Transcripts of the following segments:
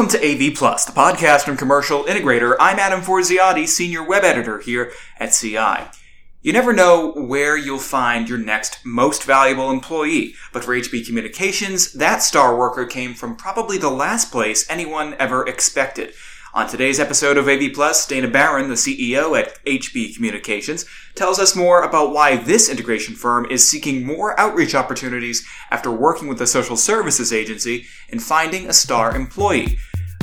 Welcome to AV Plus, the podcast and commercial integrator. I'm Adam Forziati, senior web editor here at CI. You never know where you'll find your next most valuable employee, but for HB Communications, that star worker came from probably the last place anyone ever expected. On today's episode of AV Plus, Dana Barron, the CEO at HB Communications, tells us more about why this integration firm is seeking more outreach opportunities after working with a social services agency and finding a star employee.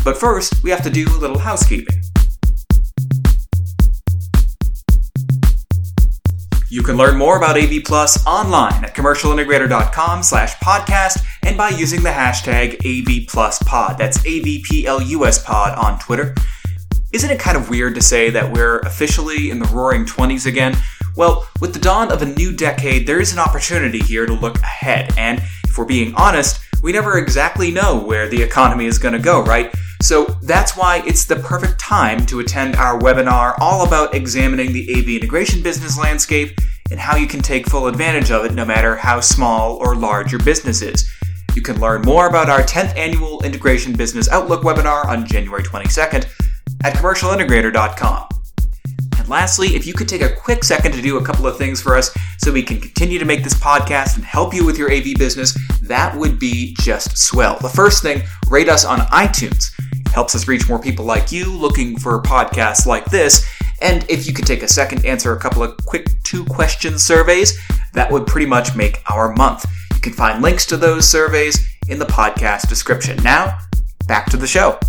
But first, we have to do a little housekeeping. You can learn more about AV Plus online at commercialintegrator.com slash podcast and by using the hashtag AVPlusPod. That's AVPLUS pod on Twitter. Isn't it kind of weird to say that we're officially in the roaring 20s again? Well, with the dawn of a new decade, there is an opportunity here to look ahead. And if we're being honest, we never exactly know where the economy is going to go, right? So that's why it's the perfect time to attend our webinar all about examining the AV integration business landscape and how you can take full advantage of it no matter how small or large your business is. You can learn more about our 10th annual Integration Business Outlook webinar on January 22nd at commercialintegrator.com. And lastly, if you could take a quick second to do a couple of things for us so we can continue to make this podcast and help you with your AV business, that would be just swell. The first thing, rate us on iTunes. Helps us reach more people like you looking for podcasts like this. And if you could take a second answer a couple of quick two question surveys, that would pretty much make our month. You can find links to those surveys in the podcast description. Now, back to the show.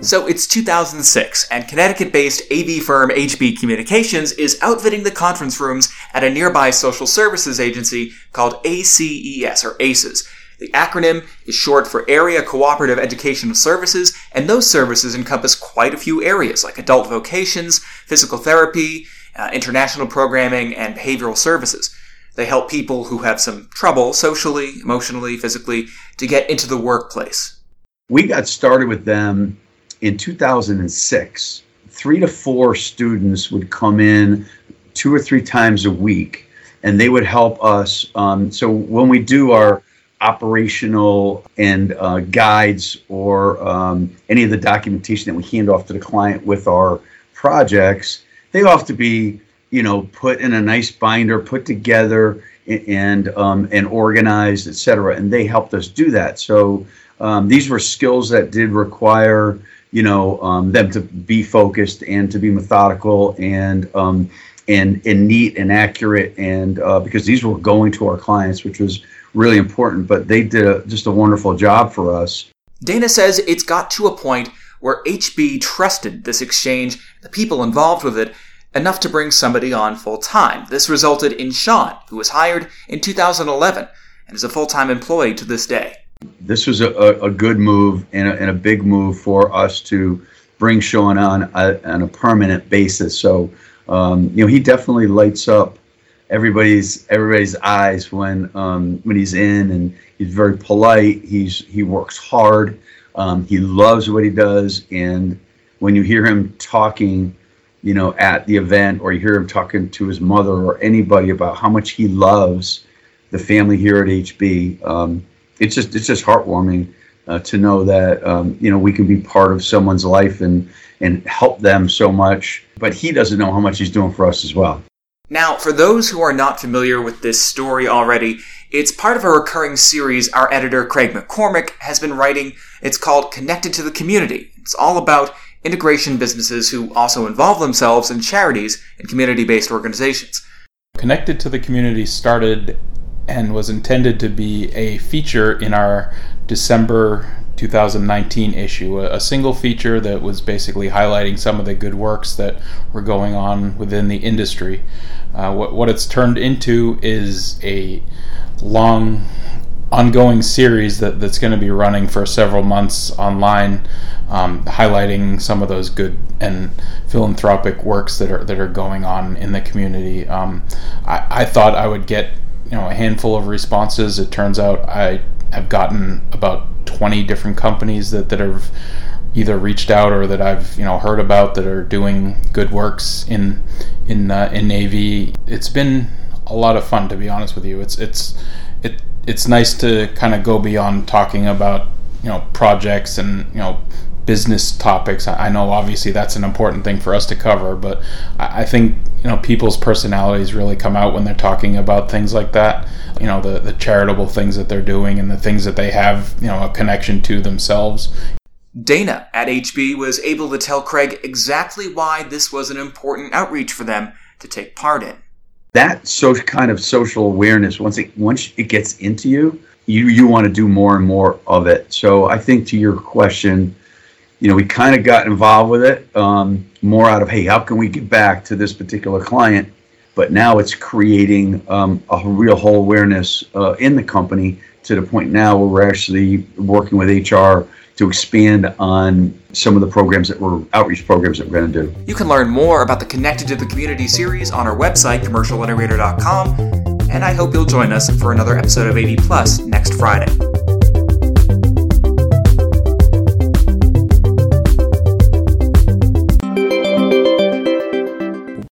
So it's 2006, and Connecticut based AV firm HB Communications is outfitting the conference rooms at a nearby social services agency called ACES, or ACES. The acronym is short for Area Cooperative Educational Services, and those services encompass quite a few areas like adult vocations, physical therapy, uh, international programming, and behavioral services. They help people who have some trouble socially, emotionally, physically to get into the workplace. We got started with them in 2006, three to four students would come in two or three times a week, and they would help us. Um, so when we do our operational and uh, guides or um, any of the documentation that we hand off to the client with our projects, they have to be, you know, put in a nice binder, put together, and um, and organized, et cetera. And they helped us do that. So um, these were skills that did require you know um, them to be focused and to be methodical and um, and and neat and accurate and uh, because these were going to our clients which was really important but they did a, just a wonderful job for us. Dana says it's got to a point where hb trusted this exchange the people involved with it enough to bring somebody on full time this resulted in sean who was hired in 2011 and is a full-time employee to this day. This was a, a, good move and a, and a, big move for us to bring Sean on a, on a permanent basis. So, um, you know, he definitely lights up everybody's everybody's eyes when um, when he's in, and he's very polite. He's he works hard. Um, he loves what he does, and when you hear him talking, you know, at the event, or you hear him talking to his mother or anybody about how much he loves the family here at HB. Um, it's just it's just heartwarming uh, to know that um, you know we can be part of someone's life and and help them so much. But he doesn't know how much he's doing for us as well. Now, for those who are not familiar with this story already, it's part of a recurring series our editor Craig McCormick has been writing. It's called Connected to the Community. It's all about integration businesses who also involve themselves in charities and community based organizations. Connected to the Community started and was intended to be a feature in our December 2019 issue, a, single feature that was basically highlighting some of the good works that were going on within the industry. Uh, what, what it's turned into is a long ongoing series that, that's going to be running for several months online, um, highlighting some of those good and philanthropic works that are that are going on in the community. Um, I, I thought I would get you know a handful of responses. It turns out I have gotten about 20 different companies that, that have either reached out or that I've you know heard about that are doing good works in in uh, in AV. It's been a lot of fun to be honest with you. It's it's it it's nice to kind of go beyond talking about you know projects and you know business topics. I know obviously that's an important thing for us to cover, but I think you know people's personalities really come out when they're talking about things like that. You know the the charitable things that they're doing and the things that they have you know a connection to themselves. Dana at HB was able to tell Craig exactly why this was an important outreach for them to take part in. That so kind of social awareness once it once it gets into you, you you want to do more and more of it. So I think to your question, you know, we kind of got involved with it um, more out of, hey, how can we get back to this particular client? But now it's creating um, a real whole awareness uh, in the company to the point now where we're actually working with HR to expand on some of the programs that we're outreach programs that we're going to do. You can learn more about the Connected to the Community series on our website, commercialintegrator.com, and I hope you'll join us for another episode of AV Plus next Friday.